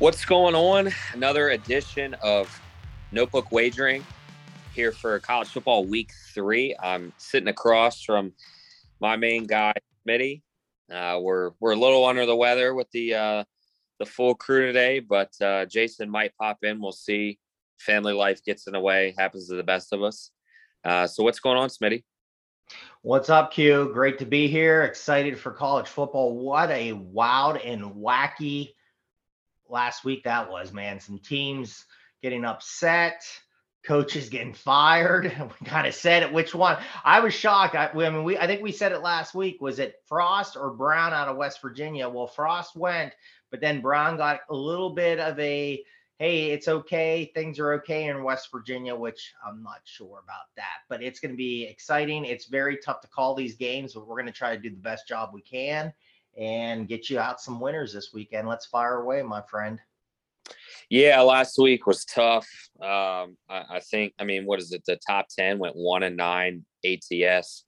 What's going on? Another edition of Notebook Wagering here for college football week three. I'm sitting across from my main guy, Smitty. Uh, we're we're a little under the weather with the uh, the full crew today, but uh, Jason might pop in. We'll see. Family life gets in the way. Happens to the best of us. Uh, so what's going on, Smitty? What's up, Q? Great to be here. Excited for college football. What a wild and wacky last week that was, man. Some teams getting upset, coaches getting fired. We kind of said it. Which one? I was shocked. I, I mean, we I think we said it last week. Was it Frost or Brown out of West Virginia? Well, Frost went, but then Brown got a little bit of a hey, it's okay. Things are okay in West Virginia, which I'm not sure about that, but it's going to be exciting. It's very tough to call these games, but we're going to try to do the best job we can and get you out some winners this weekend. Let's fire away, my friend. Yeah, last week was tough. Um, I, I think, I mean, what is it? The top ten went one and nine ATS.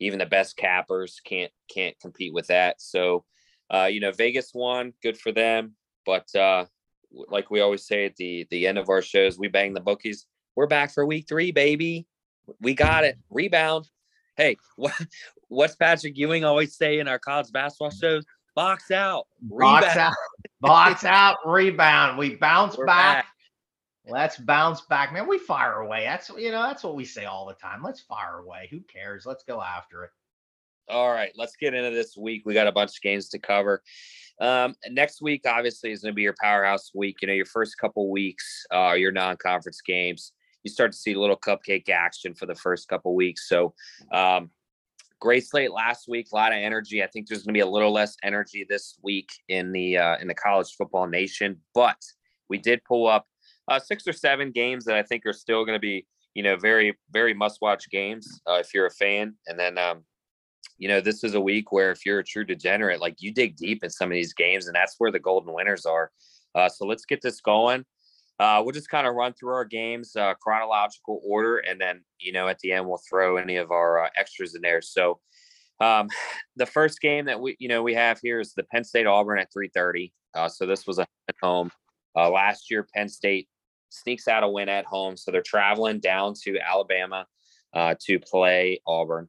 Even the best cappers can't can't compete with that. So, uh, you know, Vegas won, good for them. But uh, like we always say at the the end of our shows, we bang the bookies. We're back for week three, baby. We got it. Rebound. Hey, what what's Patrick Ewing always say in our college basketball shows? Box out. Box out, box out, rebound. We bounce back. back. Let's bounce back, man. We fire away. That's you know that's what we say all the time. Let's fire away. Who cares? Let's go after it. All right, let's get into this week. We got a bunch of games to cover. Um, next week, obviously, is going to be your powerhouse week. You know, your first couple weeks, uh, your non-conference games. You start to see a little cupcake action for the first couple weeks. So, um, great slate last week. A lot of energy. I think there's going to be a little less energy this week in the uh, in the college football nation. But we did pull up uh, six or seven games that I think are still going to be, you know, very very must-watch games uh, if you're a fan. And then um, you know, this is a week where if you're a true degenerate, like you dig deep in some of these games, and that's where the golden winners are. Uh, so let's get this going. Uh, we'll just kind of run through our games uh, chronological order, and then you know at the end we'll throw any of our uh, extras in there. So um, the first game that we you know we have here is the Penn State Auburn at 3:30. Uh, so this was a at home. Uh, last year, Penn State sneaks out a win at home, so they're traveling down to Alabama uh, to play Auburn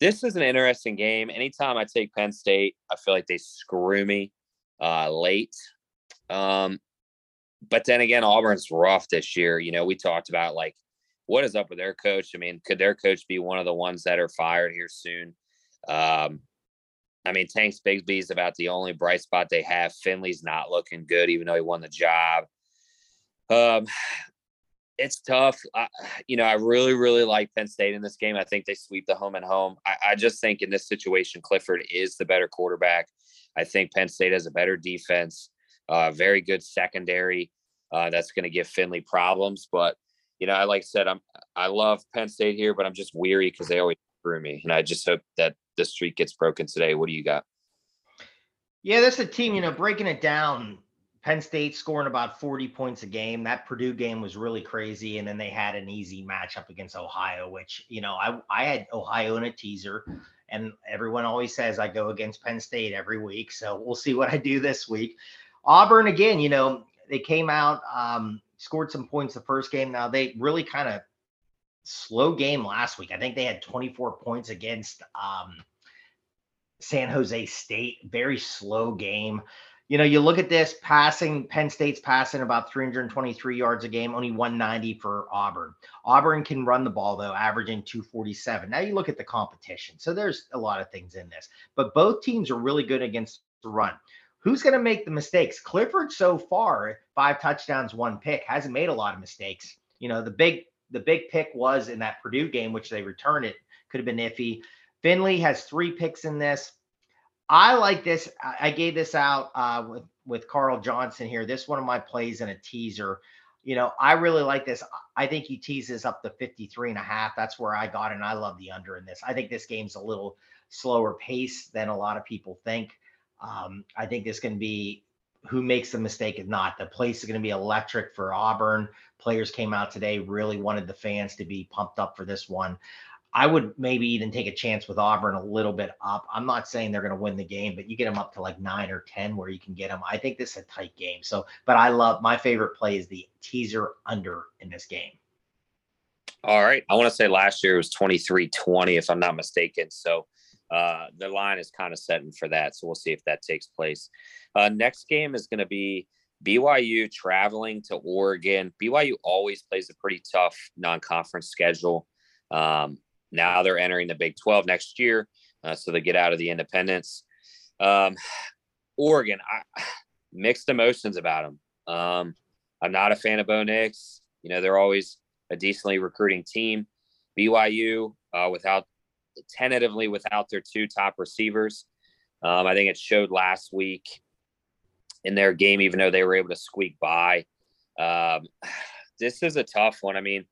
this is an interesting game. Anytime I take Penn State, I feel like they screw me late. Um, but then again, Auburn's rough this year. You know, we talked about like what is up with their coach. I mean, could their coach be one of the ones that are fired here soon? Um, I mean, Tanks Bigsby is about the only bright spot they have. Finley's not looking good, even though he won the job. Um, it's tough. I, you know, I really, really like Penn State in this game. I think they sweep the home and home. I, I just think in this situation, Clifford is the better quarterback. I think Penn State has a better defense, uh, very good secondary. Uh, that's going to give Finley problems. But you know, I like I said, I'm I love Penn State here, but I'm just weary because they always screw me, and I just hope that the streak gets broken today. What do you got? Yeah, that's a team. You know, breaking it down. Penn State scoring about 40 points a game. That Purdue game was really crazy. And then they had an easy matchup against Ohio, which, you know, I, I had Ohio in a teaser. And everyone always says I go against Penn State every week. So we'll see what I do this week. Auburn, again, you know, they came out, um, scored some points the first game. Now they really kind of slow game last week. I think they had 24 points against um, San Jose State. Very slow game you know, you look at this passing, Penn State's passing about 323 yards a game, only 190 for Auburn. Auburn can run the ball, though, averaging 247. Now you look at the competition. So there's a lot of things in this, but both teams are really good against the run. Who's going to make the mistakes? Clifford, so far, five touchdowns, one pick, hasn't made a lot of mistakes. You know, the big the big pick was in that Purdue game, which they returned it, could have been iffy. Finley has three picks in this. I like this. I gave this out uh, with with Carl Johnson here. This one of my plays in a teaser. You know, I really like this. I think he teases up to 53 and a half. That's where I got it. And I love the under in this. I think this game's a little slower pace than a lot of people think. Um, I think this can be who makes the mistake is not. The place is going to be electric for Auburn. Players came out today, really wanted the fans to be pumped up for this one. I would maybe even take a chance with Auburn a little bit up. I'm not saying they're going to win the game, but you get them up to like nine or 10 where you can get them. I think this is a tight game. So, but I love my favorite play is the teaser under in this game. All right. I want to say last year was 23 20, if I'm not mistaken. So, uh, the line is kind of setting for that. So we'll see if that takes place. Uh, next game is going to be BYU traveling to Oregon. BYU always plays a pretty tough non conference schedule. Um, now they're entering the Big 12 next year. Uh, so they get out of the independence. Um, Oregon, I, mixed emotions about them. Um, I'm not a fan of Bo Nix. You know, they're always a decently recruiting team. BYU, uh, without tentatively without their two top receivers. Um, I think it showed last week in their game, even though they were able to squeak by. Um, this is a tough one. I mean,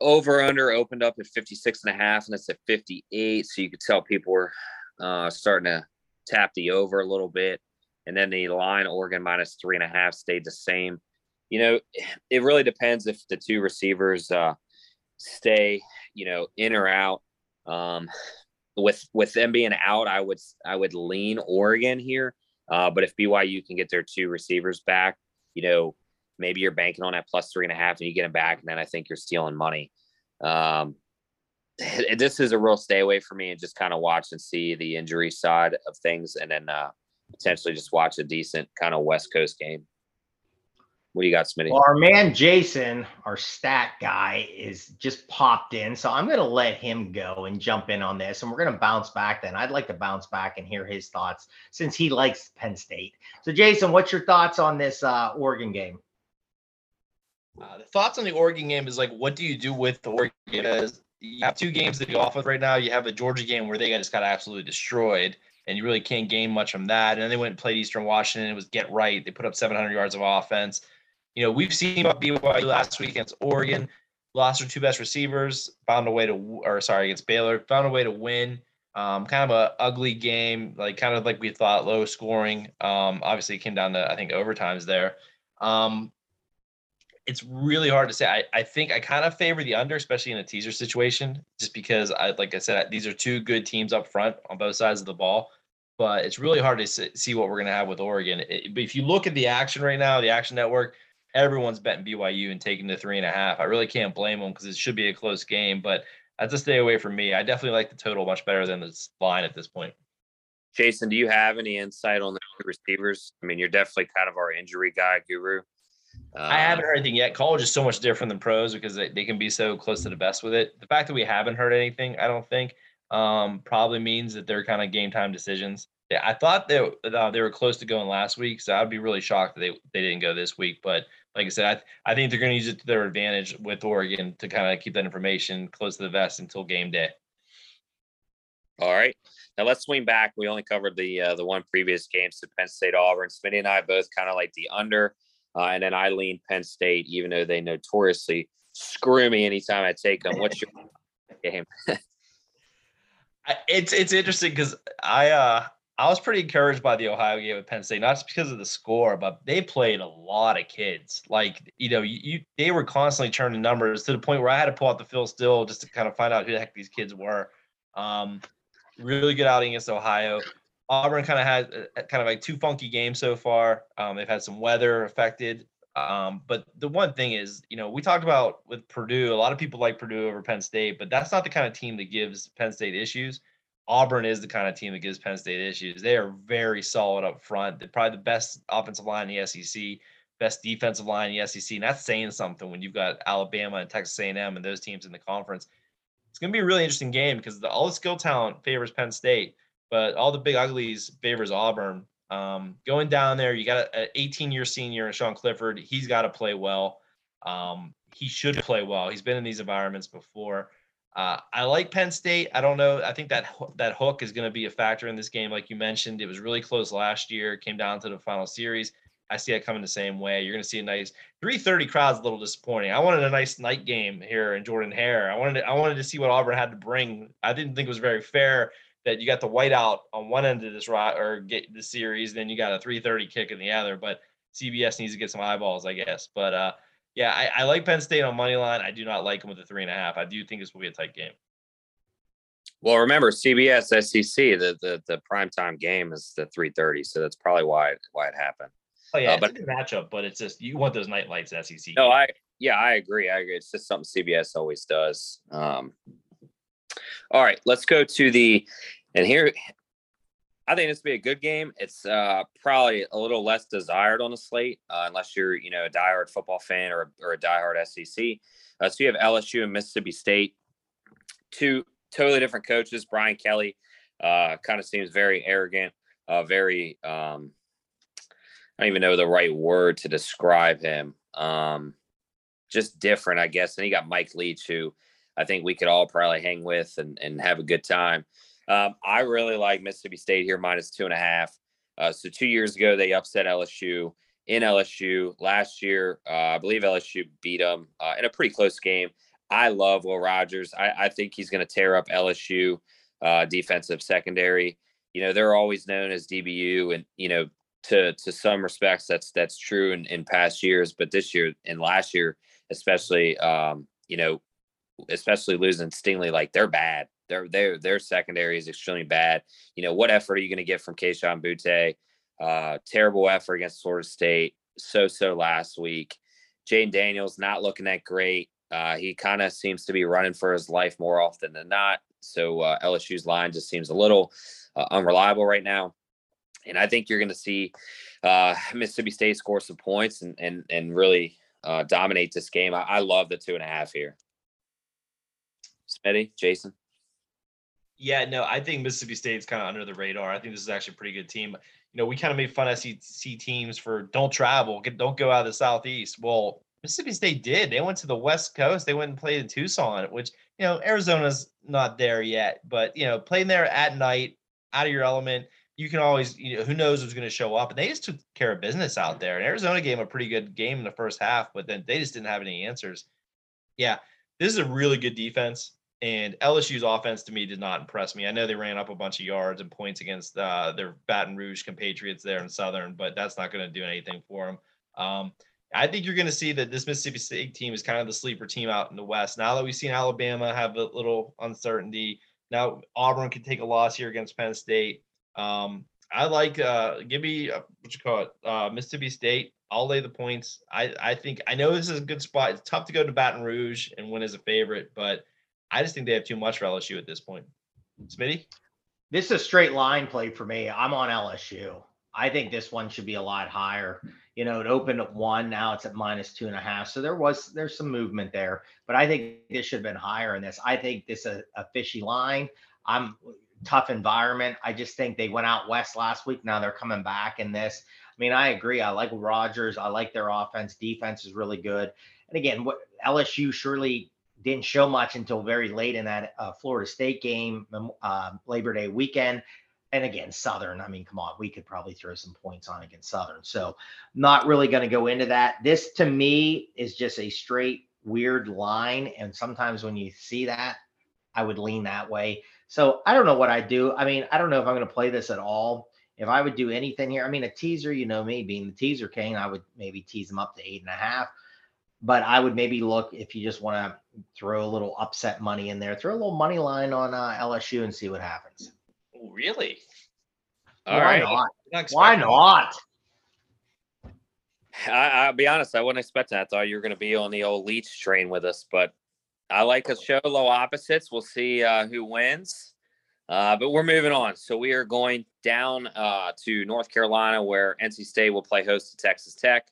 over under opened up at 56 and a half and it's at 58 so you could tell people were uh, starting to tap the over a little bit and then the line oregon minus three and a half stayed the same you know it really depends if the two receivers uh, stay you know in or out um, with with them being out i would i would lean oregon here uh, but if byu can get their two receivers back you know maybe you're banking on that plus three and a half and you get them back, and then I think you're stealing money. Um, this is a real stay away for me and just kind of watch and see the injury side of things, and then uh, potentially just watch a decent kind of West Coast game. What do you got, Smitty? Well, our man Jason, our stat guy, is just popped in. So I'm going to let him go and jump in on this. And we're going to bounce back then. I'd like to bounce back and hear his thoughts since he likes Penn State. So, Jason, what's your thoughts on this uh, Oregon game? Uh, the thoughts on the Oregon game is like, what do you do with the Oregon? Because you have two games to go off with right now. You have the Georgia game where they just got absolutely destroyed, and you really can't gain much from that. And then they went and played Eastern Washington. It was get right. They put up 700 yards of offense. You know, we've seen about BYU last week against Oregon. Lost their two best receivers, found a way to, or sorry, against Baylor, found a way to win. Um, kind of a ugly game, like kind of like we thought, low scoring. Um, obviously, it came down to I think overtimes there. Um, it's really hard to say. I, I think I kind of favor the under, especially in a teaser situation, just because I like I said these are two good teams up front on both sides of the ball. But it's really hard to see what we're going to have with Oregon. It, but if you look at the action right now, the Action Network, everyone's betting BYU and taking the three and a half. I really can't blame them because it should be a close game. But that's a stay away from me. I definitely like the total much better than the line at this point. Jason, do you have any insight on the receivers? I mean, you're definitely kind of our injury guy guru. I haven't heard anything yet. College is so much different than pros because they, they can be so close to the best with it. The fact that we haven't heard anything, I don't think, um, probably means that they're kind of game time decisions. Yeah, I thought they uh, they were close to going last week, so I'd be really shocked that they, they didn't go this week. But like I said, I, I think they're going to use it to their advantage with Oregon to kind of keep that information close to the vest until game day. All right. Now let's swing back. We only covered the uh, the one previous game, so Penn State Auburn. Smitty and I both kind of like the under. Uh, and then I lean Penn State, even though they notoriously screw me anytime I take them. What's your game? it's it's interesting because I uh I was pretty encouraged by the Ohio game with Penn State, not just because of the score, but they played a lot of kids. Like you know, you, you they were constantly churning numbers to the point where I had to pull out the Phil Steele just to kind of find out who the heck these kids were. Um, really good outing against Ohio. Auburn kind of had uh, kind of like two funky games so far. Um, they've had some weather affected. Um, but the one thing is, you know, we talked about with Purdue, a lot of people like Purdue over Penn State, but that's not the kind of team that gives Penn State issues. Auburn is the kind of team that gives Penn State issues. They are very solid up front. They're probably the best offensive line in the SEC, best defensive line in the SEC. And that's saying something when you've got Alabama and Texas A&M and those teams in the conference. It's going to be a really interesting game because the, all the skill talent favors Penn State but all the big uglies favors Auburn. Um, going down there, you got an 18 year senior, in Sean Clifford. He's got to play well. Um, he should play well. He's been in these environments before. Uh, I like Penn State. I don't know. I think that that hook is going to be a factor in this game, like you mentioned. It was really close last year. Came down to the final series. I see it coming the same way. You're going to see a nice 3:30 crowd's a little disappointing. I wanted a nice night game here in Jordan Hare. I wanted to, I wanted to see what Auburn had to bring. I didn't think it was very fair that you got the whiteout on one end of this rot or get the series, then you got a 3:30 kick in the other. But CBS needs to get some eyeballs, I guess. But uh, yeah, I, I, like Penn State on money line. I do not like them with the three and a half. I do think this will be a tight game. Well, remember CBS SEC the the the primetime game is the three thirty, so that's probably why why it happened. Oh yeah, uh, but matchup, but it's just you want those night lights SEC. No, I yeah, I agree. I agree. It's just something CBS always does. Um, all right, let's go to the and here I think this be a good game. It's uh, probably a little less desired on the slate, uh, unless you're, you know, a diehard football fan or, or a diehard SEC. Uh, so you have LSU and Mississippi State, two totally different coaches. Brian Kelly uh, kind of seems very arrogant, uh, very, um, I don't even know the right word to describe him. Um, just different, I guess. And he got Mike Leach, who I think we could all probably hang with and, and have a good time. Um, I really like Mississippi State here minus two and a half. Uh, so two years ago they upset LSU in LSU. Last year, uh, I believe LSU beat them uh, in a pretty close game. I love Will Rogers. I, I think he's going to tear up LSU uh, defensive secondary. You know they're always known as DBU, and you know to to some respects that's that's true in, in past years, but this year and last year especially, um, you know, especially losing Stingley, like they're bad their their their secondary is extremely bad. You know, what effort are you going to get from Kayshon Boutte? Uh, terrible effort against Florida State. So so last week. Jayden Daniels not looking that great. Uh, he kind of seems to be running for his life more often than not. So uh, LSU's line just seems a little uh, unreliable right now. And I think you're going to see uh, Mississippi State score some points and and and really uh, dominate this game. I, I love the two and a half here. Smitty, Jason. Yeah, no, I think Mississippi State's kind of under the radar. I think this is actually a pretty good team. You know, we kind of made fun of SEC teams for don't travel, don't go out of the southeast. Well, Mississippi State did. They went to the West Coast. They went and played in Tucson, which you know Arizona's not there yet. But you know, playing there at night, out of your element, you can always you know who knows who's going to show up. And they just took care of business out there. And Arizona gave them a pretty good game in the first half, but then they just didn't have any answers. Yeah, this is a really good defense. And LSU's offense to me did not impress me. I know they ran up a bunch of yards and points against uh, their Baton Rouge compatriots there in Southern, but that's not going to do anything for them. Um, I think you're going to see that this Mississippi State team is kind of the sleeper team out in the West. Now that we've seen Alabama have a little uncertainty, now Auburn can take a loss here against Penn State. Um, I like uh, give me uh, what you call it uh, Mississippi State. I'll lay the points. I I think I know this is a good spot. It's tough to go to Baton Rouge and win as a favorite, but I just think they have too much for LSU at this point. Smitty? This is a straight line play for me. I'm on LSU. I think this one should be a lot higher. You know, it opened at one, now it's at minus two and a half. So there was there's some movement there, but I think this should have been higher in this. I think this is a, a fishy line. I'm tough environment. I just think they went out west last week. Now they're coming back in this. I mean, I agree. I like Rogers. I like their offense. Defense is really good. And again, what LSU surely didn't show much until very late in that uh, Florida State game, uh, Labor Day weekend. And again, Southern, I mean, come on, we could probably throw some points on against Southern. So, not really going to go into that. This to me is just a straight weird line. And sometimes when you see that, I would lean that way. So, I don't know what I do. I mean, I don't know if I'm going to play this at all. If I would do anything here, I mean, a teaser, you know me being the teaser king, I would maybe tease them up to eight and a half but I would maybe look if you just want to throw a little upset money in there, throw a little money line on uh, LSU and see what happens. Really? All Why right. not? not Why not? I, will be honest, I wasn't expecting that. I thought you were going to be on the old Leach train with us, but I like to show low opposites. We'll see uh, who wins. Uh, but we're moving on. So we are going down uh, to North Carolina, where NC State will play host to Texas Tech.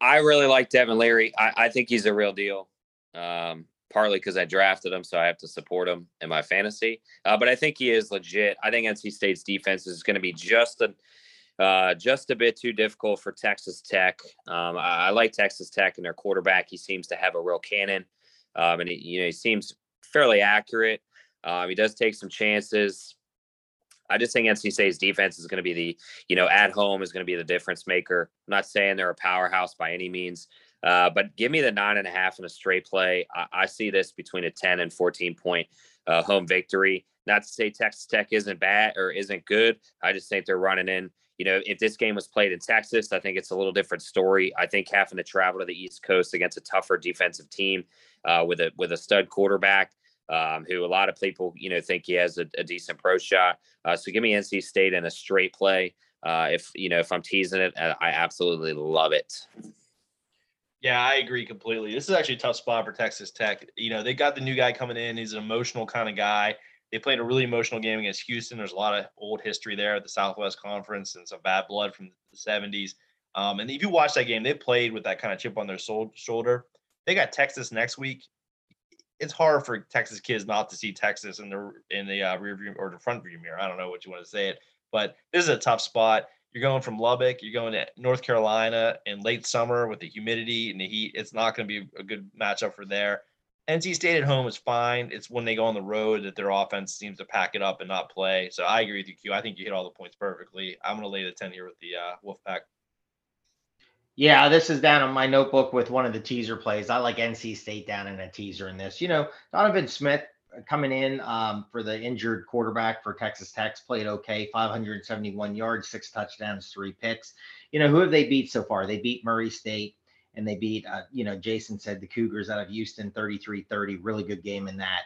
I really like Devin Leary. I, I think he's a real deal. Um, partly because I drafted him, so I have to support him in my fantasy. Uh, but I think he is legit. I think NC State's defense is going to be just a uh, just a bit too difficult for Texas Tech. Um, I, I, like Texas Tech and their quarterback. He seems to have a real cannon. um, and he, you know he seems fairly accurate. Um, he does take some chances. I just think NC State's defense is going to be the, you know, at home is going to be the difference maker. I'm not saying they're a powerhouse by any means, uh, but give me the nine and a half in a straight play. I, I see this between a 10 and 14 point uh, home victory. Not to say Texas Tech isn't bad or isn't good. I just think they're running in. You know, if this game was played in Texas, I think it's a little different story. I think having to travel to the East Coast against a tougher defensive team uh, with a with a stud quarterback um, who a lot of people, you know, think he has a, a decent pro shot. Uh, so give me NC State in a straight play. Uh, if you know, if I'm teasing it, uh, I absolutely love it. Yeah, I agree completely. This is actually a tough spot for Texas Tech. You know, they got the new guy coming in. He's an emotional kind of guy. They played a really emotional game against Houston. There's a lot of old history there at the Southwest Conference and some bad blood from the 70s. Um, and if you watch that game, they played with that kind of chip on their shoulder. They got Texas next week it's hard for Texas kids not to see Texas in the in the uh, rear view or the front view mirror. I don't know what you want to say it, but this is a tough spot. You're going from Lubbock, you're going to North Carolina in late summer with the humidity and the heat. It's not going to be a good matchup for there. NC State at home is fine. It's when they go on the road that their offense seems to pack it up and not play. So I agree with you, Q. I think you hit all the points perfectly. I'm going to lay the 10 here with the uh, Wolfpack. Yeah, this is down on my notebook with one of the teaser plays. I like NC State down in a teaser in this. You know, Donovan Smith uh, coming in um, for the injured quarterback for Texas Tech played okay, 571 yards, six touchdowns, three picks. You know, who have they beat so far? They beat Murray State and they beat, uh, you know, Jason said the Cougars out of Houston 33 30. Really good game in that.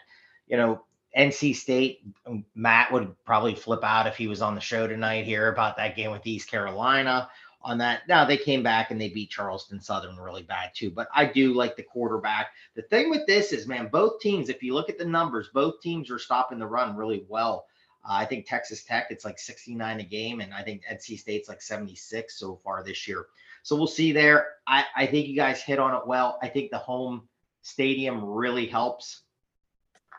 You know, NC State, um, Matt would probably flip out if he was on the show tonight here about that game with East Carolina on that. Now they came back and they beat Charleston Southern really bad too. But I do like the quarterback. The thing with this is, man, both teams, if you look at the numbers, both teams are stopping the run really well. Uh, I think Texas Tech, it's like 69 a game, and I think NC State's like 76 so far this year. So we'll see there. I, I think you guys hit on it well. I think the home stadium really helps.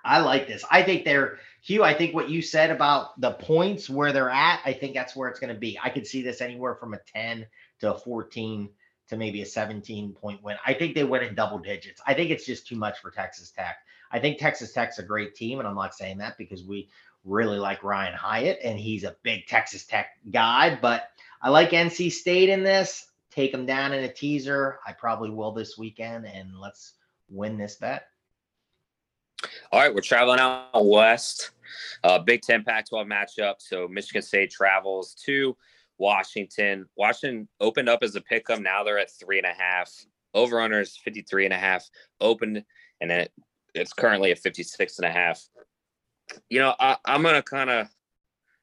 I like this. I think they're Hugh. I think what you said about the points where they're at, I think that's where it's going to be. I could see this anywhere from a 10 to a 14 to maybe a 17 point win. I think they win in double digits. I think it's just too much for Texas Tech. I think Texas Tech's a great team, and I'm not saying that because we really like Ryan Hyatt and he's a big Texas Tech guy, but I like NC State in this. Take them down in a teaser. I probably will this weekend, and let's win this bet. All right, we're traveling out west. Uh, Big Ten Pac-12 matchup. So Michigan State travels to Washington. Washington opened up as a pick'em. Now they're at three and a half. Over under is 53 and a half. Opened and it, it's currently at 56 and a half. You know, I, I'm gonna kind of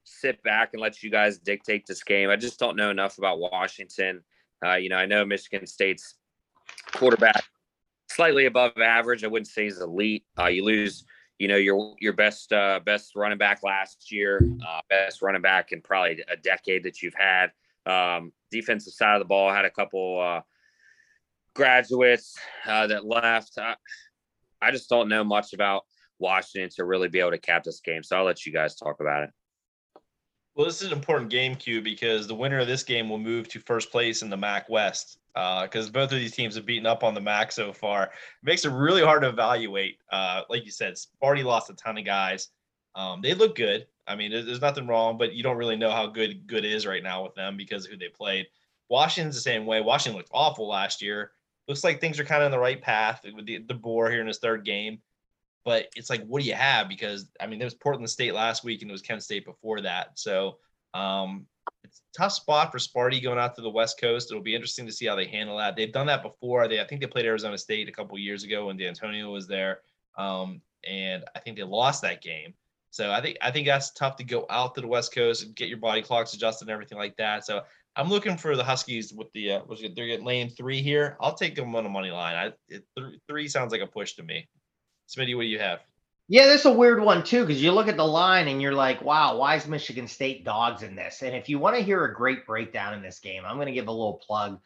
sit back and let you guys dictate this game. I just don't know enough about Washington. Uh, you know, I know Michigan State's quarterback slightly above average. I wouldn't say he's elite. Uh, you lose, you know, your your best uh, best running back last year, uh, best running back in probably a decade that you've had. Um, defensive side of the ball had a couple uh, graduates uh, that left. I, I just don't know much about Washington to really be able to cap this game. So I'll let you guys talk about it. Well, this is an important game, Q, because the winner of this game will move to first place in the MAC West. Because uh, both of these teams have beaten up on the MAC so far. It makes it really hard to evaluate. Uh, like you said, Sparty lost a ton of guys. Um, they look good. I mean, there's nothing wrong, but you don't really know how good good is right now with them because of who they played. Washington's the same way. Washington looked awful last year. Looks like things are kind of on the right path with DeBoer here in his third game. But it's like, what do you have? Because I mean, there was Portland State last week and it was Kent State before that. So um, it's a tough spot for Sparty going out to the West Coast. It'll be interesting to see how they handle that. They've done that before. They I think they played Arizona State a couple years ago when D'Antonio was there, um, and I think they lost that game. So I think I think that's tough to go out to the West Coast and get your body clocks adjusted and everything like that. So I'm looking for the Huskies with the uh, they're getting lane three here. I'll take them on the money line. I it, th- three sounds like a push to me. Smitty, what do you have? Yeah, this is a weird one too, because you look at the line and you're like, wow, why is Michigan State dogs in this? And if you want to hear a great breakdown in this game, I'm going to give a little plug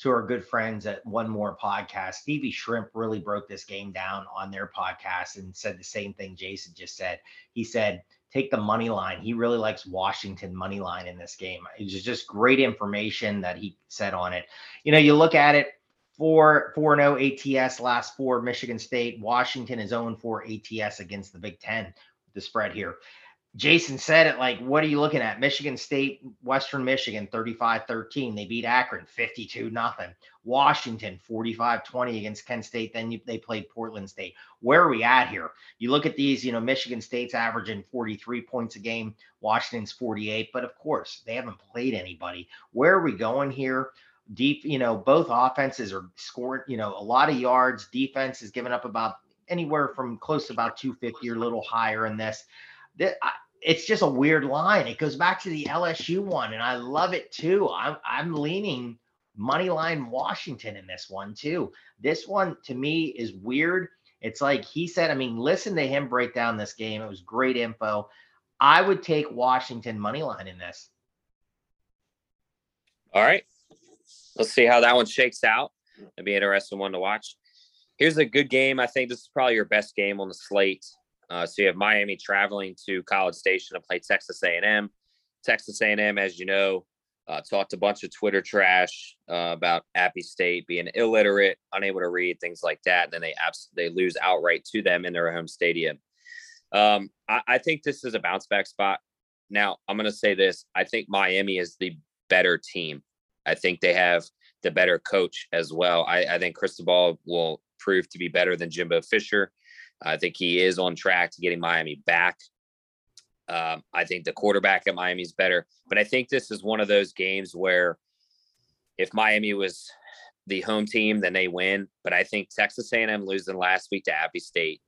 to our good friends at One More Podcast. Stevie Shrimp really broke this game down on their podcast and said the same thing Jason just said. He said, take the money line. He really likes Washington money line in this game. It was just great information that he said on it. You know, you look at it, Four four zero oh ATS last four. Michigan State, Washington is oh zero four ATS against the Big Ten. The spread here. Jason said it like, what are you looking at? Michigan State, Western Michigan, 35 13. They beat Akron 52 nothing. Washington, 45 20 against Kent State. Then you, they played Portland State. Where are we at here? You look at these, you know, Michigan State's averaging 43 points a game, Washington's 48. But of course, they haven't played anybody. Where are we going here? Deep, you know, both offenses are scoring, you know, a lot of yards. Defense is giving up about anywhere from close to about 250 or a little higher in this. It's just a weird line. It goes back to the LSU one, and I love it too. I'm I'm leaning money line Washington in this one too. This one to me is weird. It's like he said, I mean, listen to him break down this game. It was great info. I would take Washington money line in this. All right. Let's see how that one shakes out. It'll be an interesting one to watch. Here's a good game. I think this is probably your best game on the slate. Uh, so you have Miami traveling to College Station to play Texas A&M. Texas A&M, as you know, uh, talked a bunch of Twitter trash uh, about Appy State being illiterate, unable to read, things like that. And then they abs- they lose outright to them in their home stadium. Um, I-, I think this is a bounce back spot. Now, I'm going to say this. I think Miami is the better team. I think they have the better coach as well. I, I think Cristobal will prove to be better than Jimbo Fisher. I think he is on track to getting Miami back. Um, I think the quarterback at Miami is better, but I think this is one of those games where if Miami was the home team, then they win. But I think Texas A&M losing last week to Appy State.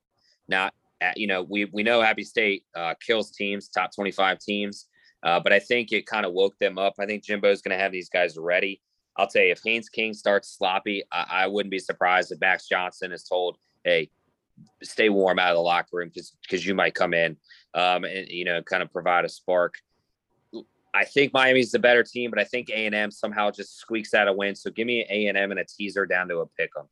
Now, you know, we we know Appy State uh, kills teams, top twenty-five teams, uh, but I think it kind of woke them up. I think Jimbo's going to have these guys ready. I'll tell you, if Haynes King starts sloppy, I, I wouldn't be surprised if Max Johnson is told, "Hey, stay warm out of the locker room because because you might come in um, and you know kind of provide a spark. I think Miami's the better team, but I think A and M somehow just squeaks out a win. So give me A and M and a teaser down to a pick 'em.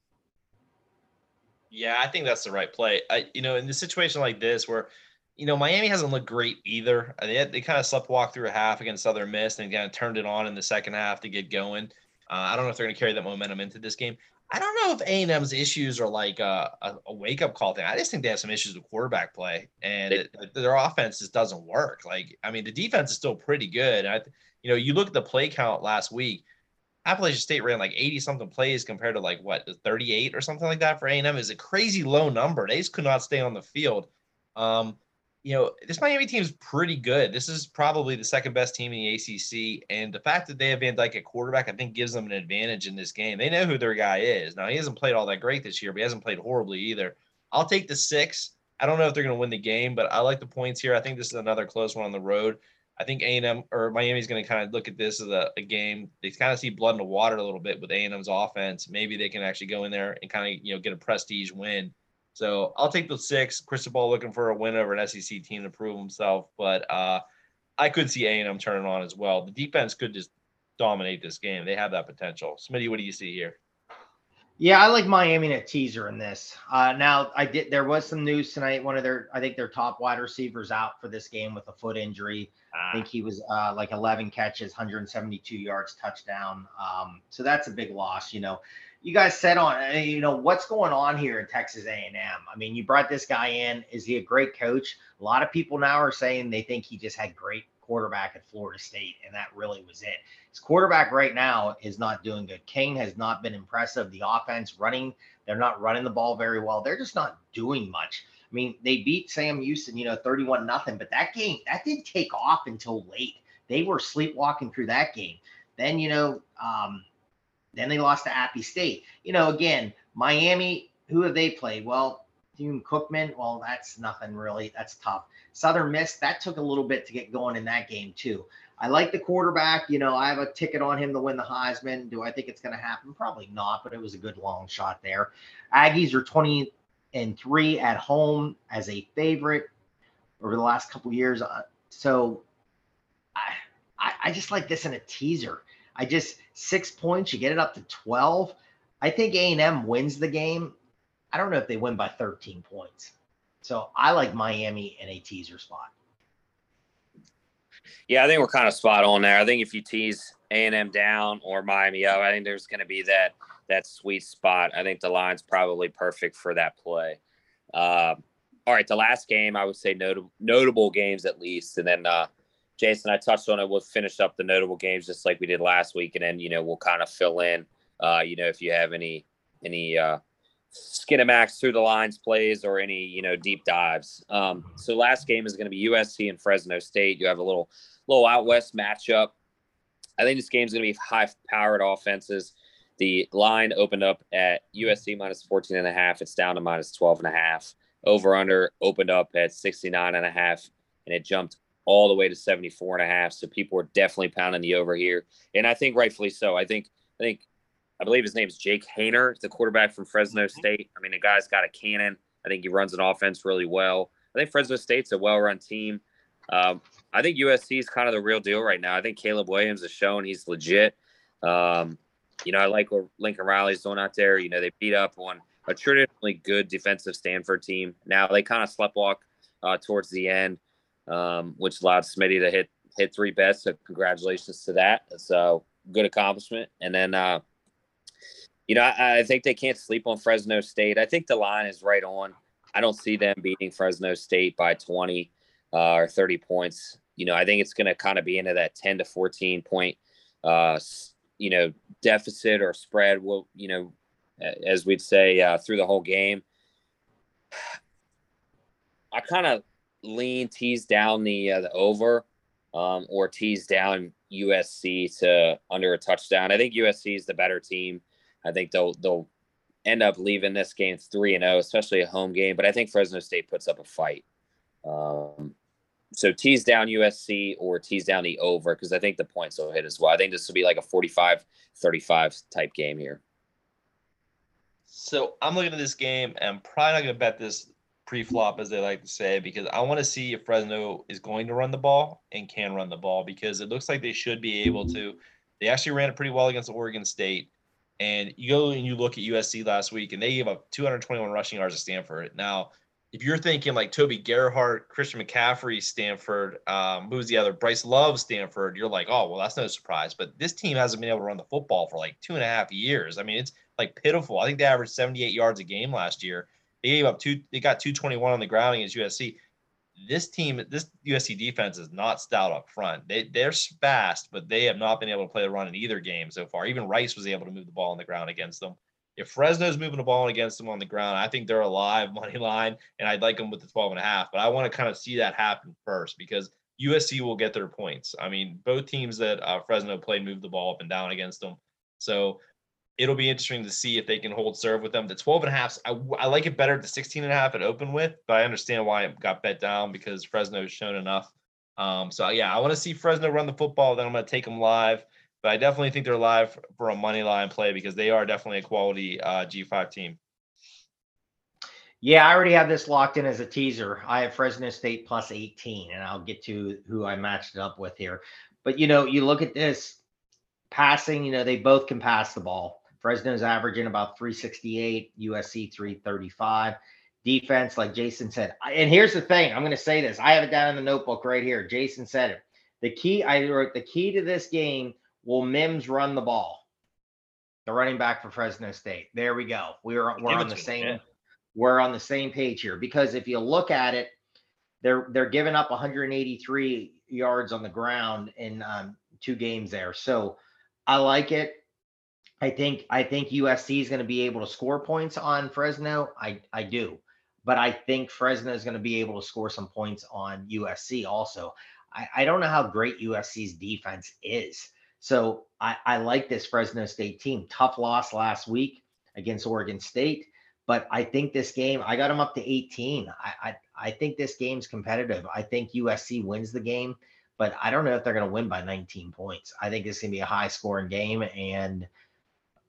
Yeah, I think that's the right play. I, you know, in the situation like this where, you know, Miami hasn't looked great either. They had, they kind of slept walk through a half against Southern Miss and kind of turned it on in the second half to get going. Uh, I don't know if they're going to carry that momentum into this game. I don't know if A and M's issues are like a, a, a wake up call thing. I just think they have some issues with quarterback play, and it, their offense just doesn't work. Like, I mean, the defense is still pretty good. I, you know, you look at the play count last week. Appalachian State ran like 80 something plays compared to like what 38 or something like that for A&M is a crazy low number. They just could not stay on the field. Um, you know, this Miami team is pretty good. This is probably the second best team in the ACC, and the fact that they have Van Dyke at quarterback, I think, gives them an advantage in this game. They know who their guy is. Now he hasn't played all that great this year, but he hasn't played horribly either. I'll take the six. I don't know if they're going to win the game, but I like the points here. I think this is another close one on the road. I think A&M or Miami's going to kind of look at this as a, a, game. They kind of see blood in the water a little bit with A&M's offense. Maybe they can actually go in there and kind of you know get a prestige win so I'll take the six. Cristobal looking for a win over an SEC team to prove himself, but uh, I could see A&M turning on as well. The defense could just dominate this game. They have that potential. Smitty, what do you see here? Yeah, I like Miami in a teaser in this. Uh, now, I did. There was some news tonight. One of their, I think, their top wide receivers out for this game with a foot injury. Ah. I think he was uh, like 11 catches, 172 yards, touchdown. Um, so that's a big loss. You know, you guys said on, uh, you know, what's going on here in Texas A&M? I mean, you brought this guy in. Is he a great coach? A lot of people now are saying they think he just had great quarterback at Florida State, and that really was it. His quarterback right now is not doing good. King has not been impressive. The offense running, they're not running the ball very well. They're just not doing much. I mean, they beat Sam Houston, you know, 31 nothing, but that game that didn't take off until late. They were sleepwalking through that game. Then, you know, um, then they lost to Appy State. You know, again, Miami, who have they played? Well, Bethune-Cookman, well, that's nothing really. That's tough. Southern Miss, that took a little bit to get going in that game, too. I like the quarterback. You know, I have a ticket on him to win the Heisman. Do I think it's going to happen? Probably not, but it was a good long shot there. Aggies are 20 and 3 at home as a favorite over the last couple years. Uh, so I, I, I just like this in a teaser. I just six points, you get it up to 12. I think A&M wins the game. I don't know if they win by 13 points. So I like Miami in a teaser spot. Yeah, I think we're kind of spot on there. I think if you tease A&M down or Miami up, I think there's going to be that that sweet spot. I think the line's probably perfect for that play. Um, all right, the last game I would say notable notable games at least, and then uh, Jason, I touched on it. We'll finish up the notable games just like we did last week, and then you know we'll kind of fill in. Uh, you know if you have any any uh, Skinamax through the lines plays or any you know deep dives. Um, so last game is going to be USC and Fresno State. You have a little little out west matchup. I think this game is going to be high powered offenses. The line opened up at USC minus 14 and a half. It's down to minus 12 and a half. Over under opened up at 69 and a half and it jumped all the way to 74 and a half. So people are definitely pounding the over here. And I think rightfully so. I think I think I believe his name is Jake Haener, the quarterback from Fresno Mm-hmm. State. I mean, the guy's got a cannon. I think he runs an offense really well. I think Fresno State's a well-run team. Um, I think USC is kind of the real deal right now. I think Caleb Williams has shown he's legit. Um, you know, I like what Lincoln Riley's doing out there. You know, they beat up on a traditionally good defensive Stanford team. Now they kind of sleptwalk uh, towards the end, um, which allowed Smitty to hit hit three bets. So congratulations to that. So good accomplishment. And then, uh, you know, I, I think they can't sleep on Fresno State. I think the line is right on. I don't see them beating Fresno State by 20 uh, or 30 points. You know, I think it's going to kind of be into that 10 to 14 point, uh, you know, deficit or spread. Will you know, as we'd say uh, through the whole game. I kind of lean tease down the uh, the over, um, or tease down USC to under a touchdown. I think USC is the better team. I think they'll they'll end up leaving this game three and zero, especially a home game. But I think Fresno State puts up a fight. Um, so tease down USC or tease down the over because I think the points will hit as well. I think this will be like a 45-35 type game here. So I'm looking at this game and probably not going to bet this pre-flop as they like to say because I want to see if Fresno is going to run the ball and can run the ball because it looks like they should be able to. They actually ran it pretty well against Oregon State. And you go and you look at USC last week and they gave up 221 rushing yards to Stanford. Now, if you're thinking like Toby Gerhart, Christian McCaffrey, Stanford, um, who's the other? Bryce Love, Stanford, you're like, oh, well, that's no surprise. But this team hasn't been able to run the football for like two and a half years. I mean, it's like pitiful. I think they averaged 78 yards a game last year. They gave up two, they got 221 on the ground against USC. This team, this USC defense is not stout up front. They they're fast, but they have not been able to play the run in either game so far. Even Rice was able to move the ball on the ground against them. If Fresno's moving the ball against them on the ground, I think they're a live money line, and I'd like them with the 12 and a half. But I want to kind of see that happen first because USC will get their points. I mean, both teams that uh, Fresno played moved the ball up and down against them. So it'll be interesting to see if they can hold serve with them. The 12 and a half, I, I like it better at the 16 and a half at open with, but I understand why it got bet down because Fresno has shown enough. Um, so yeah, I want to see Fresno run the football. Then I'm going to take them live, but I definitely think they're live for a money line play because they are definitely a quality uh, G5 team. Yeah, I already have this locked in as a teaser. I have Fresno State plus 18, and I'll get to who I matched it up with here. But you know, you look at this passing, you know, they both can pass the ball. Fresno's averaging about 368, USC 335. Defense, like Jason said. And here's the thing I'm going to say this. I have it down in the notebook right here. Jason said it. The key, I wrote the key to this game will Mims run the ball. The running back for Fresno State. There we go. We were, we're on the same yeah. we're on the same page here because if you look at it, they're they're giving up 183 yards on the ground in um, two games there. So I like it. I think I think USC is going to be able to score points on Fresno. I I do, but I think Fresno is going to be able to score some points on USC also. I, I don't know how great USC's defense is. So I, I like this Fresno State team. Tough loss last week against Oregon State but I think this game, I got them up to 18. I, I I think this game's competitive. I think USC wins the game, but I don't know if they're going to win by 19 points. I think it's going to be a high scoring game, and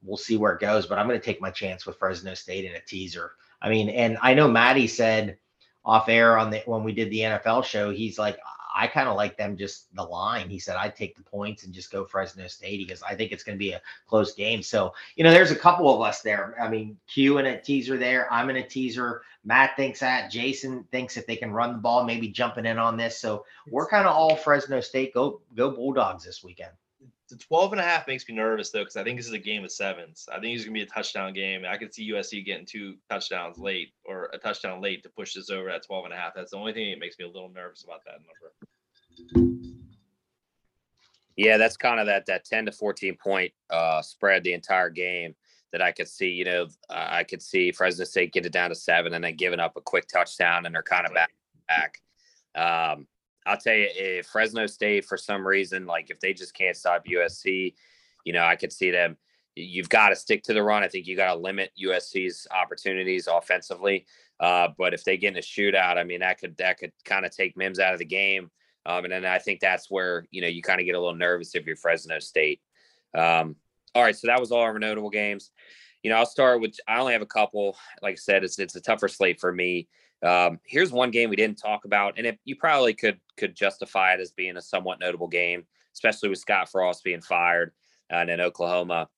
we'll see where it goes. But I'm going to take my chance with Fresno State in a teaser. I mean, and I know Maddie said off air on the when we did the NFL show, he's like, I kind of like them just the line. He said I'd take the points and just go Fresno State because I think it's going to be a close game. So you know, there's a couple of us there. I mean, Q in a teaser there. I'm in a teaser. Matt thinks that. Jason thinks if they can run the ball, maybe jumping in on this. So we're kind of all Fresno State. Go go Bulldogs this weekend. The 12 and a half makes me nervous though, because I think this is a game of sevens. I think it's gonna be a touchdown game. I could see USC getting two touchdowns late or a touchdown late to push this over at 12 and a half. That's the only thing that makes me a little nervous about that number. Yeah, that's kind of that that 10 to 14 point uh, spread the entire game that I could see. You know, I could see Fresno State get it down to seven and then giving up a quick touchdown, and they're kind of back back. Um, I'll tell you, if Fresno State for some reason, like if they just can't stop USC, you know, I could see them. You've got to stick to the run. I think you got to limit USC's opportunities offensively. Uh, but if they get in a shootout, I mean, that could that could kind of take Mims out of the game. Um, and then I think that's where you know you kind of get a little nervous if you're Fresno State. Um, all right, so that was all our notable games. You know, I'll start with I only have a couple. Like I said, it's it's a tougher slate for me. Um, here's one game we didn't talk about, and if you probably could could justify it as being a somewhat notable game, especially with Scott Frost being fired and in Oklahoma.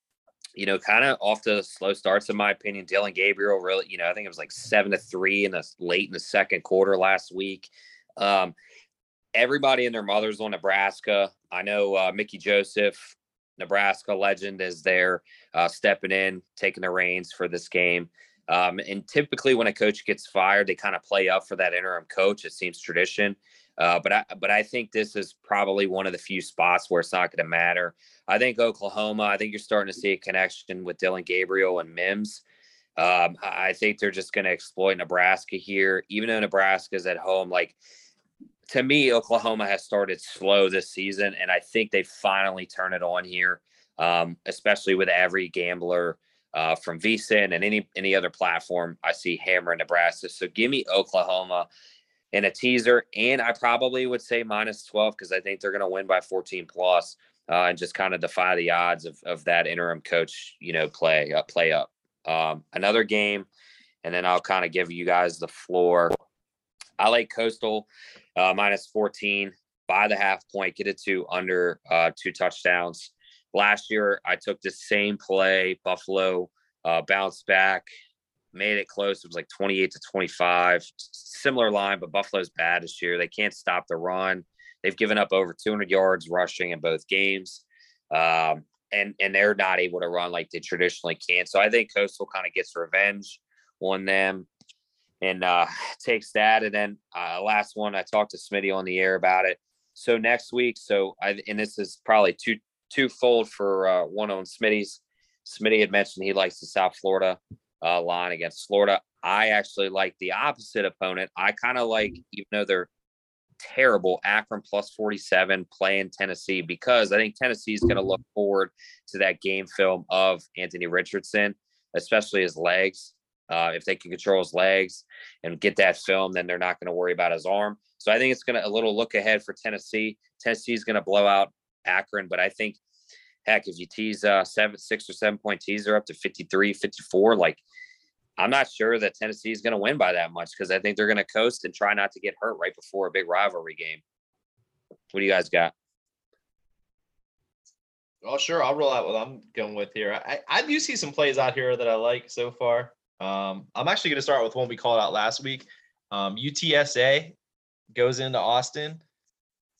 You know, kind of off to slow starts in my opinion. Dillon Gabriel really, you know, I think it was like seven to three in the late in the second quarter last week. Um, everybody and their mothers on Nebraska. I know uh, Mickey Joseph, Nebraska legend, is there uh, stepping in, taking the reins for this game. Um, and typically, when a coach gets fired, they kind of play up for that interim coach. It seems tradition. Uh, but I, but I think this is probably one of the few spots where it's not going to matter. I think Oklahoma. I think you're starting to see a connection with Dillon Gabriel and Mims. Um, I think they're just going to exploit Nebraska here, even though Nebraska's at home. Like to me, Oklahoma has started slow this season, and I think they finally turn it on here, um, especially with every gambler uh, from VSiN and any any other platform. I see hammer Nebraska. So give me Oklahoma in a teaser, and I probably would say minus twelve because I think they're going to win by fourteen plus, uh, and just kind of defy the odds of of that interim coach, you know, play uh, play up. Um, another game, and then I'll kind of give you guys the floor. I like Coastal uh, minus 14 by the half point, get it to under uh, two touchdowns. Last year, I took the same play. Buffalo uh, bounced back, made it close. It was like 28 to 25. Similar line, but Buffalo's bad this year. They can't stop the run. They've given up over 200 yards rushing in both games. Um, and, and they're not able to run like they traditionally can. So I think Coastal kind of gets revenge on them and uh, takes that. And then uh, last one, I talked to Smitty on the air about it. So next week, so I and this is probably two twofold for uh, one on Smitty's. Smitty had mentioned he likes the South Florida uh, line against Florida. I actually like the opposite opponent. I kind of like, even though they're terrible, Akron plus 47 playing Tennessee because I think Tennessee is going to look forward to that game film of Anthony Richardson, especially his legs. Uh, if they can control his legs and get that film, then they're not going to worry about his arm. So I think it's going to a little look ahead for Tennessee. Tennessee is going to blow out Akron, but I think, heck, if you tease uh, seven, six or seven point teaser up to 53, 54, like I'm not sure that Tennessee is going to win by that much because I think they're going to coast and try not to get hurt right before a big rivalry game. What do you guys got? Oh, sure. I'll roll out what I'm going with here. I, I do see some plays out here that I like so far. Um, I'm actually going to start with one we called out last week. Um, UTSA goes into Austin.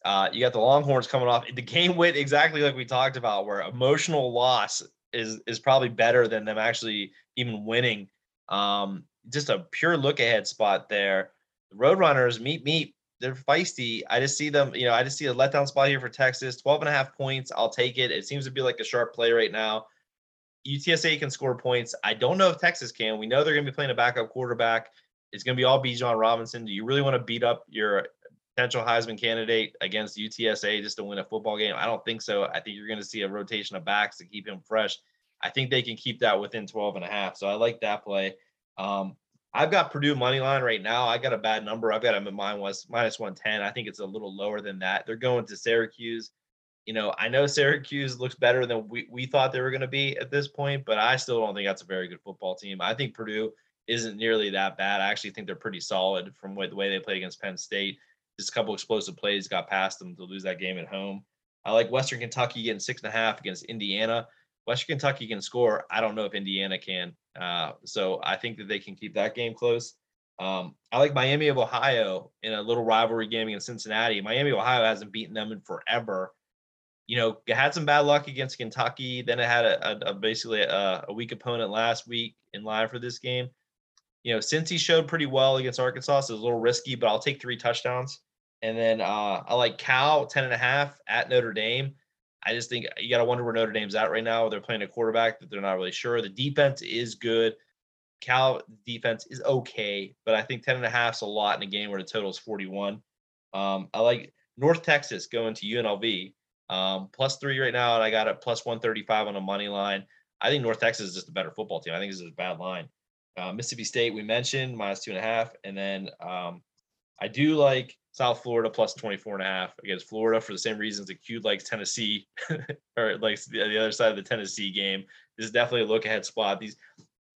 Uh, you got the Longhorns coming off. The game went exactly like we talked about, where emotional loss is is probably better than them actually even winning. Um, just a pure look ahead spot there. The Roadrunners meet meet. They're feisty. I just see them, you know, I just see a letdown spot here for Texas. 12 and a half points. I'll take it. It seems to be like a sharp play right now. UTSA can score points. I don't know if Texas can. We know they're going to be playing a backup quarterback. It's going to be all Bijan Robinson. Do you really want to beat up your potential Heisman candidate against UTSA just to win a football game? I don't think so. I think you're going to see a rotation of backs to keep him fresh. I think they can keep that within 12 and a half. So I like that play. Um, I've got Purdue money line right now. I got a bad number. I've got them at minus 110. I think it's a little lower than that. They're going to Syracuse you know, I know Syracuse looks better than we, we thought they were going to be at this point, but I still don't think that's a very good football team. I think Purdue isn't nearly that bad. I actually think they're pretty solid from the way they play against Penn State. Just a couple explosive plays got past them to lose that game at home. I like Western Kentucky getting six and a half against Indiana. Western Kentucky can score. I don't know if Indiana can. Uh, so I think that they can keep that game close. Um, I like Miami of Ohio in a little rivalry game against Cincinnati. Miami, of Ohio hasn't beaten them in forever you know, it had some bad luck against Kentucky. Then it had a, a, a basically a, a, weak opponent last week in line for this game. You know, Cincy showed pretty well against Arkansas, so it's a little risky, but I'll take three touchdowns. And then uh, I like Cal 10 and a half at Notre Dame. I just think you got to wonder where Notre Dame's at right now. They're playing a quarterback that they're not really sure. The defense is good. Cal defense is okay, but I think 10 and a half is a lot in a game where the total is 41. Um, I like North Texas going to UNLV um, plus three right now, and I got it plus 135 on a money line. I think North Texas is just a better football team. I think this is a bad line. Uh, Mississippi State, we mentioned minus two and a half. And then um, I do like South Florida plus 24 and a half against Florida for the same reasons that Q likes Tennessee or likes the, the other side of the Tennessee game. This is definitely a look ahead spot. These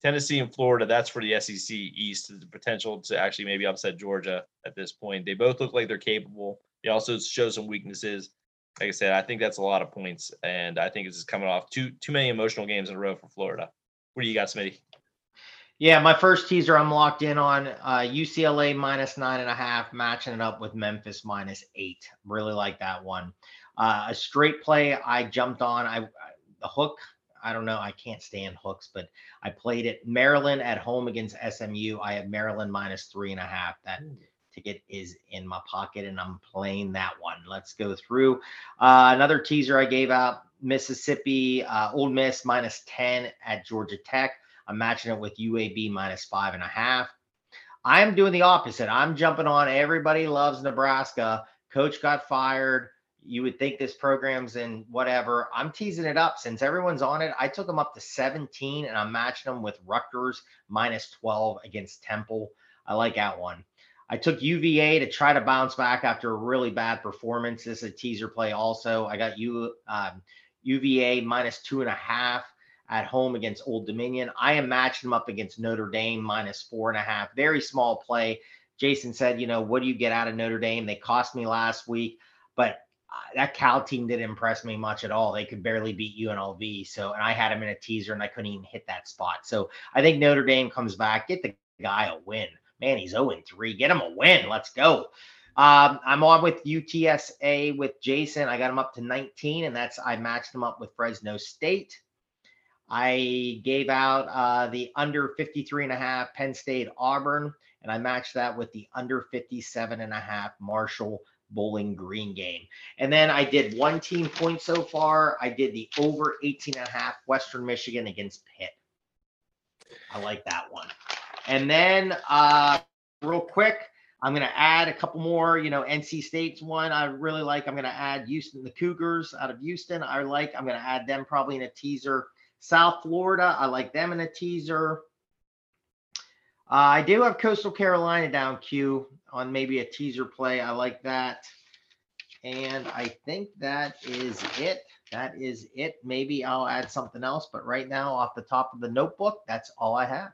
Tennessee and Florida, that's for the SEC East, the potential to actually maybe upset Georgia at this point. They both look like they're capable. They also show some weaknesses like I said, I think that's a lot of points, and I think it's just coming off too too many emotional games in a row for Florida. What do you got, Smitty? Yeah, my first teaser I'm locked in on uh, UCLA minus nine and a half, matching it up with Memphis minus eight. Really like that one. Uh, a straight play I jumped on. I the hook. I don't know. I can't stand hooks, but I played it. Maryland at home against SMU. I have Maryland minus three and a half. That ticket is in my pocket and I'm playing that one. Let's go through. Uh, another teaser I gave out Mississippi, uh, Ole Miss minus 10 at Georgia Tech. I'm matching it with UAB minus five and a half. I'm doing the opposite. I'm jumping on everybody loves Nebraska. Coach got fired. You would think this program's in whatever. I'm teasing it up since everyone's on it. I took them up to 17 and I'm matching them with Rutgers minus 12 against Temple. I like that one. I took UVA to try to bounce back after a really bad performance. This is a teaser play also. I got U um, UVA minus two and a half at home against Old Dominion. I am matching them up against Notre Dame minus four and a half. Very small play. Jason said, you know, what do you get out of Notre Dame? They cost me last week, but uh, that Cal team didn't impress me much at all. They could barely beat UNLV. So, and I had them in a teaser and I couldn't even hit that spot. So I think Notre Dame comes back, get the guy a win. Man, he's 0 3. Get him a win. Let's go. Um, I'm on with UTSA with Jason. I got him up to 19, and that's I matched him up with Fresno State. I gave out uh, the under 53 and a half Penn State Auburn, and I matched that with the under 57 and a half Marshall Bowling Green game. And then I did one team point so far. I did the over 18 and a half Western Michigan against Pitt. I like that one. And then, uh, real quick, I'm going to add a couple more. You know, NC State's one I really like. I'm going to add Houston, the Cougars out of Houston. I like. I'm going to add them probably in a teaser. South Florida, I like them in a teaser. Uh, I do have Coastal Carolina down Q on maybe a teaser play. I like that. And I think that is it. That is it. Maybe I'll add something else, but right now, off the top of the notebook, that's all I have.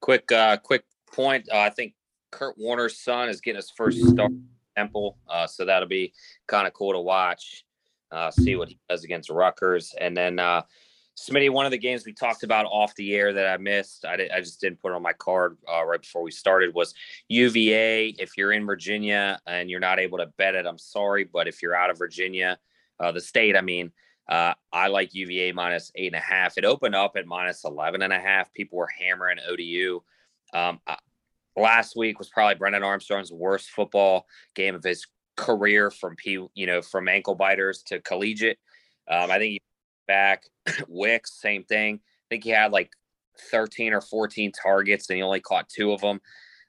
Quick, uh, quick point. Uh, I think Kurt Warner's son is getting his first start Temple, uh, so that'll be kind of cool to watch. Uh, see what he does against Rutgers, and then uh, Smitty. One of the games we talked about off the air that I missed, I, did, I just didn't put on my card uh, right before we started was UVA. If you're in Virginia and you're not able to bet it, I'm sorry, but if you're out of Virginia, uh, the state, I mean, uh, I like UVA minus eight and a half. It opened up at minus 11 and a half. People were hammering ODU. Um, last week was probably Brennan Armstrong's worst football game of his career from P, you know, from ankle biters to collegiate. Um, I think he back Wicks, same thing. I think he had like 13 or 14 targets and he only caught two of them.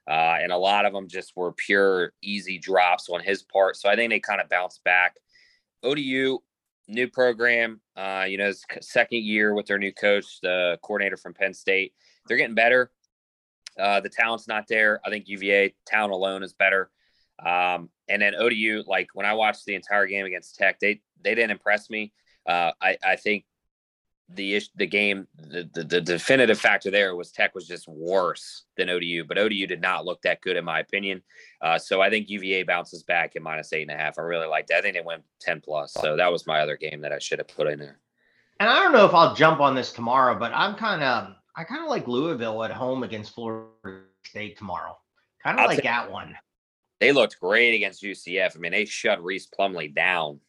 Uh, and a lot of them just were pure easy drops on his part. So I think they kind of bounced back. ODU, new program. Uh, you know, second year with their new coach, the coordinator from Penn State. They're getting better. Uh, the talent's not there. I think UVA talent alone is better. Um, and then ODU, like when I watched the entire game against Tech, they they didn't impress me. Uh, I I think the the game the, the, the definitive factor there was Tech was just worse than ODU, but ODU did not look that good in my opinion. Uh, so I think UVA bounces back at minus eight and a half. I really like that. I think they went ten plus. So that was my other game that I should have put in there. And I don't know if I'll jump on this tomorrow, but I'm kind of I kind of like Louisville at home against Florida State tomorrow. Kind of like that one. They looked great against UCF. I mean, they shut Rhys Plumlee down.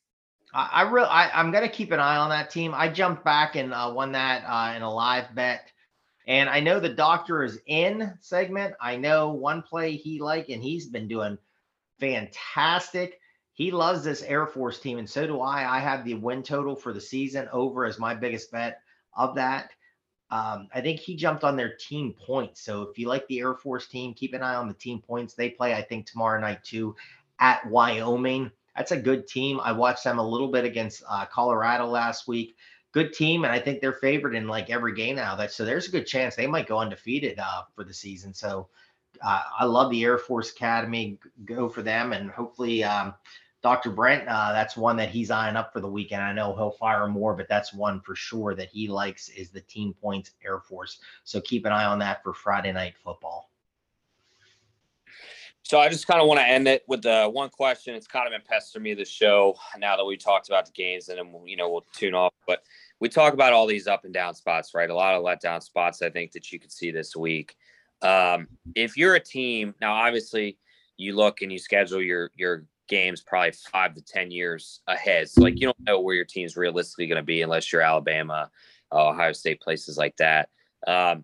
I, I really, I, am gonna keep an eye on that team. I jumped back and uh, won that uh, in a live bet, and I know the doctor is in segment. I know one play he like, and he's been doing fantastic. He loves this Air Force team, and so do I. I have the win total for the season over as my biggest bet of that. Um, I think he jumped on their team points. So if you like the Air Force team, keep an eye on the team points. They play, I think, tomorrow night too at Wyoming. That's a good team. I watched them a little bit against uh, Colorado last week. Good team, and I think they're favored in like every game now. That so there's a good chance they might go undefeated uh, for the season. So uh, I love the Air Force Academy. Go for them, and hopefully um, Dr. Brent, uh, that's one that he's eyeing up for the weekend. I know he'll fire more, but that's one for sure that he likes is the Team Points Air Force. So keep an eye on that for Friday night football. So I just kind of want to end it with the one question. It's kind of been pestering me the show now that we talked about the games, and then you know we'll tune off. But we talk about all these up and down spots, right? A lot of letdown spots. I think that you could see this week. Um, if you're a team now, obviously you look and you schedule your your games probably five to ten years ahead. So like you don't know where your team's realistically going to be unless you're Alabama, uh, Ohio State, places like that. Um,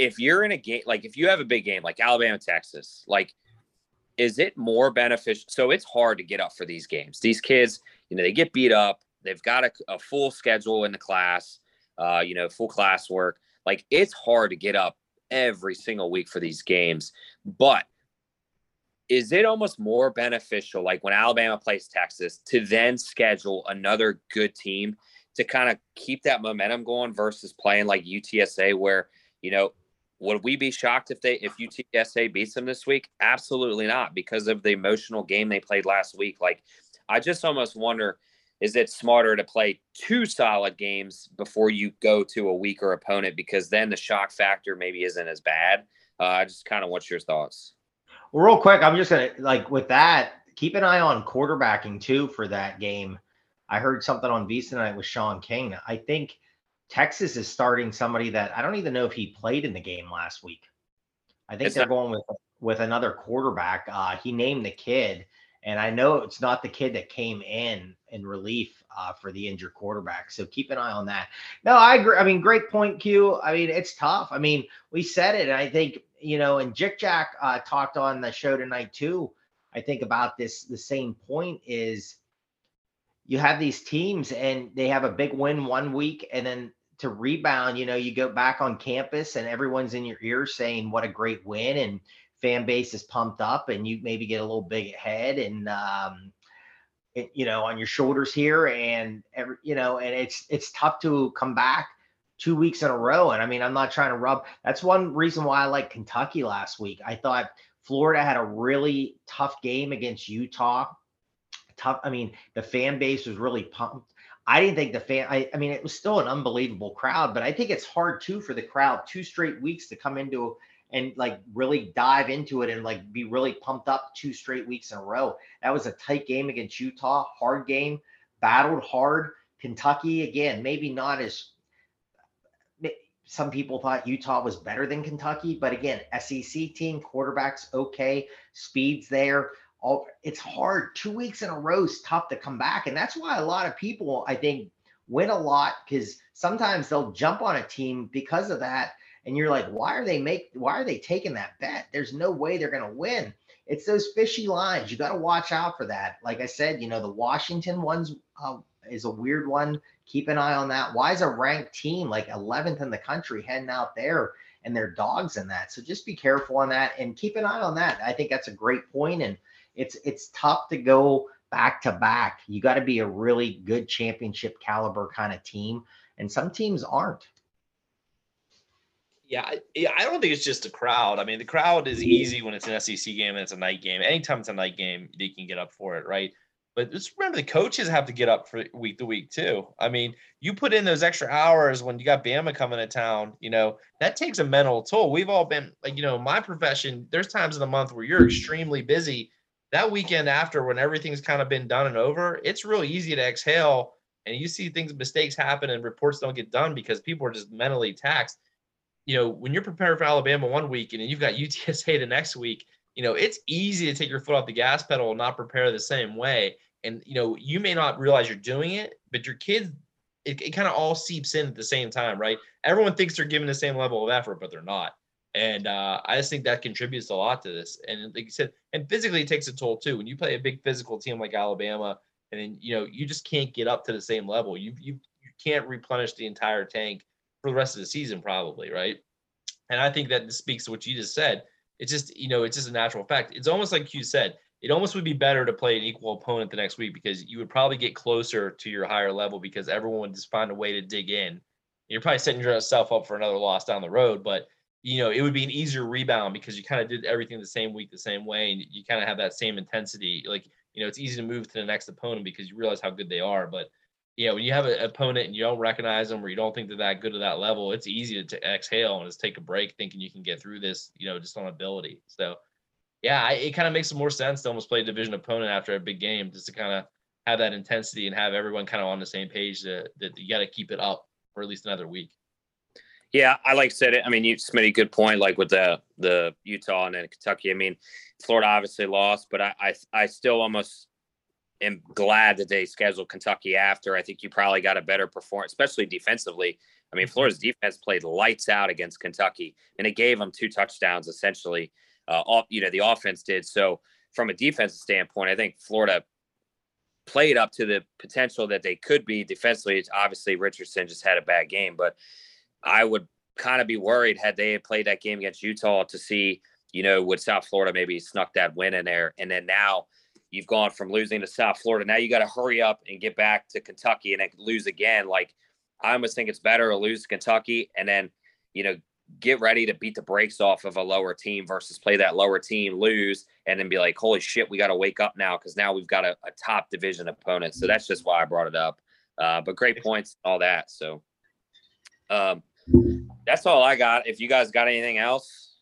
if you're in a game like if you have a big game like Alabama, Texas, like is it more beneficial? So it's hard to get up for these games. These kids, you know, they get beat up. They've got a, a full schedule in the class, uh, you know, full class work. Like it's hard to get up every single week for these games. But is it almost more beneficial, like when Alabama plays Texas, to then schedule another good team to kind of keep that momentum going versus playing like UTSA, where you know, would we be shocked if they if UTSA beats them this week? Absolutely not, because of the emotional game they played last week. Like, I just almost wonder is it smarter to play two solid games before you go to a weaker opponent because then the shock factor maybe isn't as bad? Uh, I just kind of what's your thoughts? Well, real quick, I'm just gonna like with that, keep an eye on quarterbacking too for that game. I heard something on VSiN tonight with Sean King. I think Texas is starting somebody that I don't even know if he played in the game last week. I think it's they're not- going with with another quarterback. Uh, he named the kid, and I know it's not the kid that came in in relief uh, for the injured quarterback. So keep an eye on that. No, I agree. I mean, great point, Q. I mean, it's tough. I mean, we said it, and I think you know, and Jick Jack uh, talked on the show tonight too. I think about this. The same point is you have these teams and they have a big win one week and then to rebound, you know, you go back on campus and everyone's in your ear saying what a great win and fan base is pumped up and you maybe get a little big head and um it, you know on your shoulders here and every you know and it's it's tough to come back two weeks in a row. And I mean, I'm not trying to rub. That's one reason why I like Kentucky last week. I thought Florida had a really tough game against Utah. Tough. I mean, the fan base was really pumped. I didn't think the fan. I, I mean, it was still an unbelievable crowd, but I think it's hard too for the crowd two straight weeks to come into and like really dive into it and like be really pumped up two straight weeks in a row. That was a tight game against Utah, hard game, battled hard. Kentucky again, maybe not as some people thought Utah was better than Kentucky, but again, SEC team, quarterbacks okay, speeds there. All it's hard. Two weeks in a row is tough to come back, and that's why a lot of people, I think, win a lot because sometimes they'll jump on a team because of that, and you're like, why are they make? Why are they taking that bet? There's no way they're going to win. It's those fishy lines. You got to watch out for that. Like I said, you know, the Washington ones uh, is a weird one keep an eye on that. Why is a ranked team like 11th in the country heading out there and their dogs in that? So just be careful on that and keep an eye on that. I think that's a great point, and it's it's tough to go back to back. You got to be a really good championship caliber kind of team, and some teams aren't. Yeah, yeah, I don't think it's just a crowd. I mean, the crowd is easy when it's an SEC game and it's a night game. Anytime it's a night game, they can get up for it, right? But just remember, the coaches have to get up for week to week too. I mean, you put in those extra hours when you got Bama coming to town. You know that takes a mental toll. We've all been like, you know, my profession. There's times in the month where you're extremely busy. That weekend after, when everything's kind of been done and over, it's real easy to exhale. And you see things, mistakes happen, and reports don't get done because people are just mentally taxed. You know, when you're preparing for Alabama one week and you've got UTSA the next week, you know, it's easy to take your foot off the gas pedal and not prepare the same way. And you know, you may not realize you're doing it, but your kids, it, it kind of all seeps in at the same time, right? Everyone thinks they're giving the same level of effort, but they're not. And uh, I just think that contributes a lot to this. And like you said, and physically it takes a toll too. When you play a big physical team like Alabama, and then you know you just can't get up to the same level. You you you can't replenish the entire tank for the rest of the season, probably, right? And I think that speaks to what you just said. It's just you know it's just a natural fact. It's almost like you said. It almost would be better to play an equal opponent the next week because you would probably get closer to your higher level because everyone would just find a way to dig in. You're probably setting yourself up for another loss down the road, but you know, it would be an easier rebound because you kind of did everything the same week, the same way, and you kind of have that same intensity. Like, you know, it's easy to move to the next opponent because you realize how good they are. But you know, when you have an opponent and you don't recognize them or you don't think they're that good at that level, it's easy to, exhale and just take a break, thinking you can get through this, you know, just on ability. So, yeah, I, it kind of makes more sense to almost play a division opponent after a big game, just to kind of have that intensity and have everyone kind of on the same page that, that you got to keep it up for at least another week. Yeah, I like said it. I mean, you made a good point, like with the the Utah and then Kentucky. I mean, Florida obviously lost, but I I, I still almost am glad that they scheduled Kentucky after. I think you probably got a better performance, especially defensively. I mean, Florida's defense played lights out against Kentucky, and it gave them two touchdowns essentially. Uh, all, you know, the offense did. So, from a defensive standpoint, I think Florida played up to the potential that they could be defensively. Obviously, Richardson just had a bad game, but I would kind of be worried had they played that game against Utah to see, you know, would South Florida maybe snuck that win in there. And then now you've gone from losing to South Florida. Now you got to hurry up and get back to Kentucky and then lose again. Like I almost think it's better to lose to Kentucky and then, you know, get ready to beat the brakes off of a lower team versus play that lower team, lose, and then be like, holy shit, we got to wake up now because now we've got a, a, top division opponent. So that's just why I brought it up. Uh, but great points, all that. So, um, that's all I got. If you guys got anything else,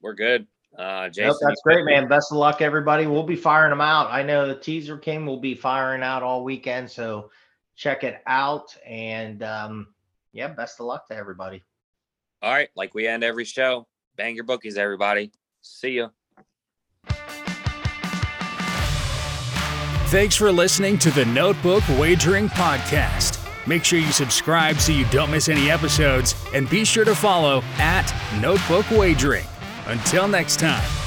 we're good. Uh, Jason, nope, that's great, man. Best of luck, everybody. We'll be firing them out. I know the teaser king will be firing out all weekend, so check it out. And um, yeah, best of luck to everybody. All right, like we end every show. Bang your bookies, everybody. See ya. Thanks for listening to the Notebook Wagering Podcast. Make sure you subscribe so you don't miss any episodes, and be sure to follow at Notebook Wagering. Until next time.